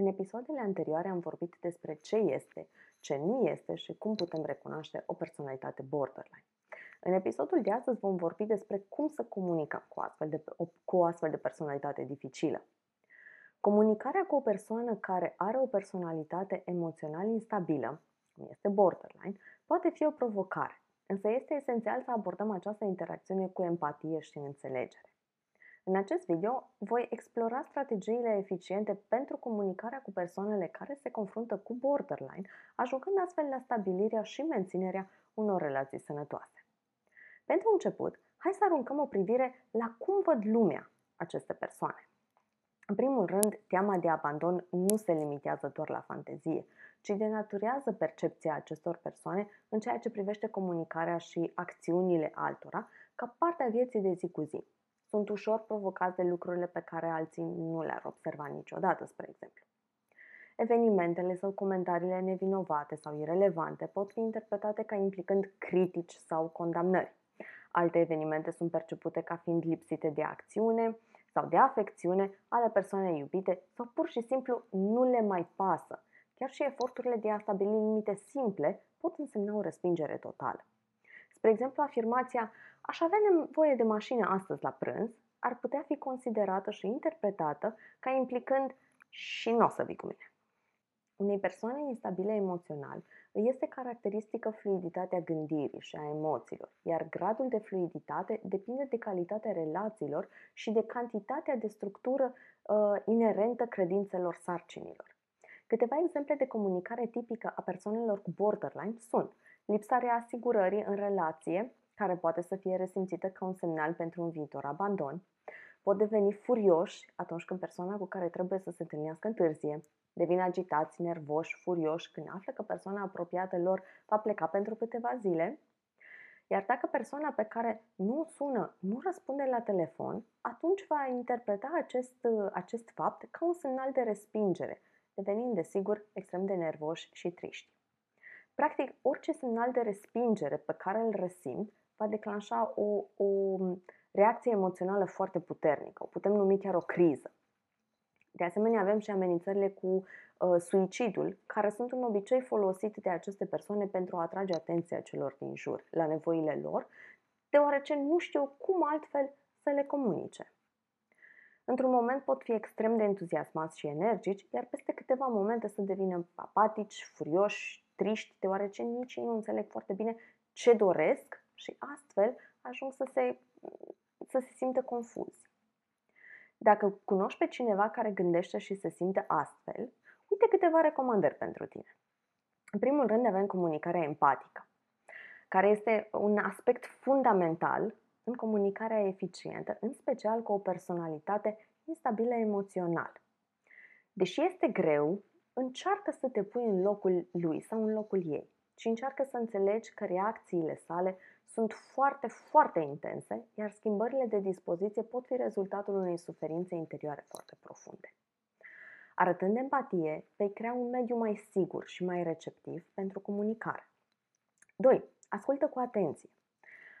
În episoadele anterioare am vorbit despre ce este, ce nu este și cum putem recunoaște o personalitate borderline. În episodul de astăzi vom vorbi despre cum să comunicăm cu, astfel de, cu o astfel de personalitate dificilă. Comunicarea cu o persoană care are o personalitate emoțional instabilă, cum este borderline, poate fi o provocare, însă este esențial să abordăm această interacțiune cu empatie și înțelegere. În acest video voi explora strategiile eficiente pentru comunicarea cu persoanele care se confruntă cu borderline, ajungând astfel la stabilirea și menținerea unor relații sănătoase. Pentru început, hai să aruncăm o privire la cum văd lumea aceste persoane. În primul rând, teama de abandon nu se limitează doar la fantezie, ci denaturează percepția acestor persoane în ceea ce privește comunicarea și acțiunile altora ca parte a vieții de zi cu zi, sunt ușor provocați de lucrurile pe care alții nu le-ar observa niciodată, spre exemplu. Evenimentele sau comentariile nevinovate sau irelevante pot fi interpretate ca implicând critici sau condamnări. Alte evenimente sunt percepute ca fiind lipsite de acțiune sau de afecțiune ale persoanei iubite sau pur și simplu nu le mai pasă. Chiar și eforturile de a stabili limite simple pot însemna o respingere totală. Spre exemplu, afirmația aș avea nevoie de mașină astăzi la prânz ar putea fi considerată și interpretată ca implicând și nu o să vii cu mine. Unei persoane instabile emoțional îi este caracteristică fluiditatea gândirii și a emoțiilor, iar gradul de fluiditate depinde de calitatea relațiilor și de cantitatea de structură uh, inerentă credințelor sarcinilor. Câteva exemple de comunicare tipică a persoanelor cu borderline sunt lipsa reasigurării în relație, care poate să fie resimțită ca un semnal pentru un viitor abandon, pot deveni furioși atunci când persoana cu care trebuie să se întâlnească întârzie, devin agitați, nervoși, furioși când află că persoana apropiată lor va pleca pentru câteva zile, iar dacă persoana pe care nu sună nu răspunde la telefon, atunci va interpreta acest, acest fapt ca un semnal de respingere, devenind, desigur, extrem de nervoși și triști. Practic, orice semnal de respingere pe care îl resimt va declanșa o, o reacție emoțională foarte puternică. O putem numi chiar o criză. De asemenea, avem și amenințările cu uh, suicidul, care sunt un obicei folosit de aceste persoane pentru a atrage atenția celor din jur la nevoile lor, deoarece nu știu cum altfel să le comunice. Într-un moment pot fi extrem de entuziasmați și energici, iar peste câteva momente să devină apatici, furioși, triști, deoarece nici ei nu înțeleg foarte bine ce doresc și astfel ajung să se, să se simtă confuzi. Dacă cunoști pe cineva care gândește și se simte astfel, uite câteva recomandări pentru tine. În primul rând avem comunicarea empatică, care este un aspect fundamental în comunicarea eficientă, în special cu o personalitate instabilă emoțional. Deși este greu, încearcă să te pui în locul lui sau în locul ei și încearcă să înțelegi că reacțiile sale sunt foarte, foarte intense, iar schimbările de dispoziție pot fi rezultatul unei suferințe interioare foarte profunde. Arătând empatie, vei crea un mediu mai sigur și mai receptiv pentru comunicare. 2. Ascultă cu atenție.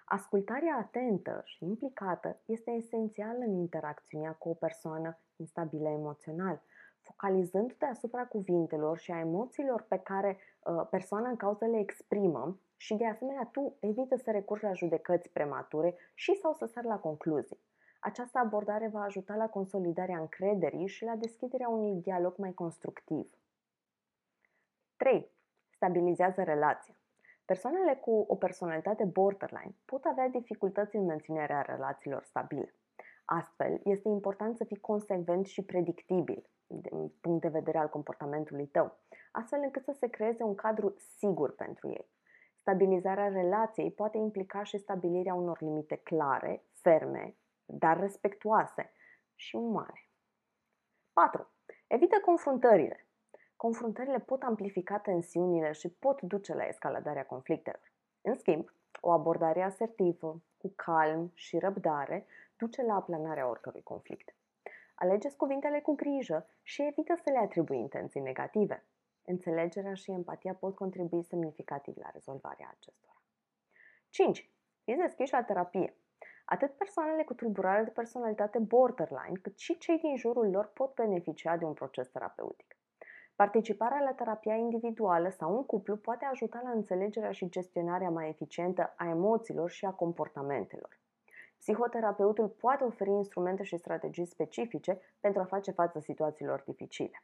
Ascultarea atentă și implicată este esențială în interacțiunea cu o persoană instabilă emoțional, focalizându-te asupra cuvintelor și a emoțiilor pe care uh, persoana în cauză le exprimă și de asemenea tu evită să recurgi la judecăți premature și sau să sari la concluzii. Această abordare va ajuta la consolidarea încrederii și la deschiderea unui dialog mai constructiv. 3. Stabilizează relația. Persoanele cu o personalitate borderline pot avea dificultăți în menținerea relațiilor stabile. Astfel, este important să fii consecvent și predictibil din punct de vedere al comportamentului tău, astfel încât să se creeze un cadru sigur pentru ei. Stabilizarea relației poate implica și stabilirea unor limite clare, ferme, dar respectuoase și umane. 4. Evită confruntările. Confruntările pot amplifica tensiunile și pot duce la escaladarea conflictelor. În schimb, o abordare asertivă, cu calm și răbdare, duce la aplanarea oricărui conflict. Alegeți cuvintele cu grijă și evită să le atribui intenții negative. Înțelegerea și empatia pot contribui semnificativ la rezolvarea acestora. 5. Fiți deschiși la terapie. Atât persoanele cu tulburare de personalitate borderline, cât și cei din jurul lor pot beneficia de un proces terapeutic. Participarea la terapia individuală sau în cuplu poate ajuta la înțelegerea și gestionarea mai eficientă a emoțiilor și a comportamentelor. Psihoterapeutul poate oferi instrumente și strategii specifice pentru a face față situațiilor dificile.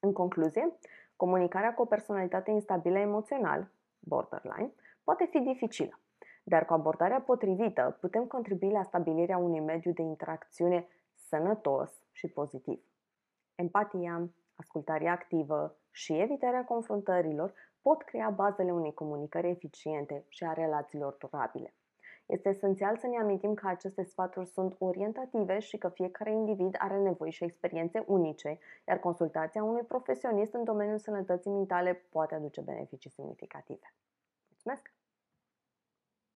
În concluzie, comunicarea cu o personalitate instabilă emoțional, borderline, poate fi dificilă, dar cu abordarea potrivită putem contribui la stabilirea unui mediu de interacțiune sănătos și pozitiv. Empatia, ascultarea activă și evitarea confruntărilor pot crea bazele unei comunicări eficiente și a relațiilor durabile. Este esențial să ne amintim că aceste sfaturi sunt orientative și că fiecare individ are nevoi și experiențe unice, iar consultația unui profesionist în domeniul sănătății mentale poate aduce beneficii semnificative. Mulțumesc!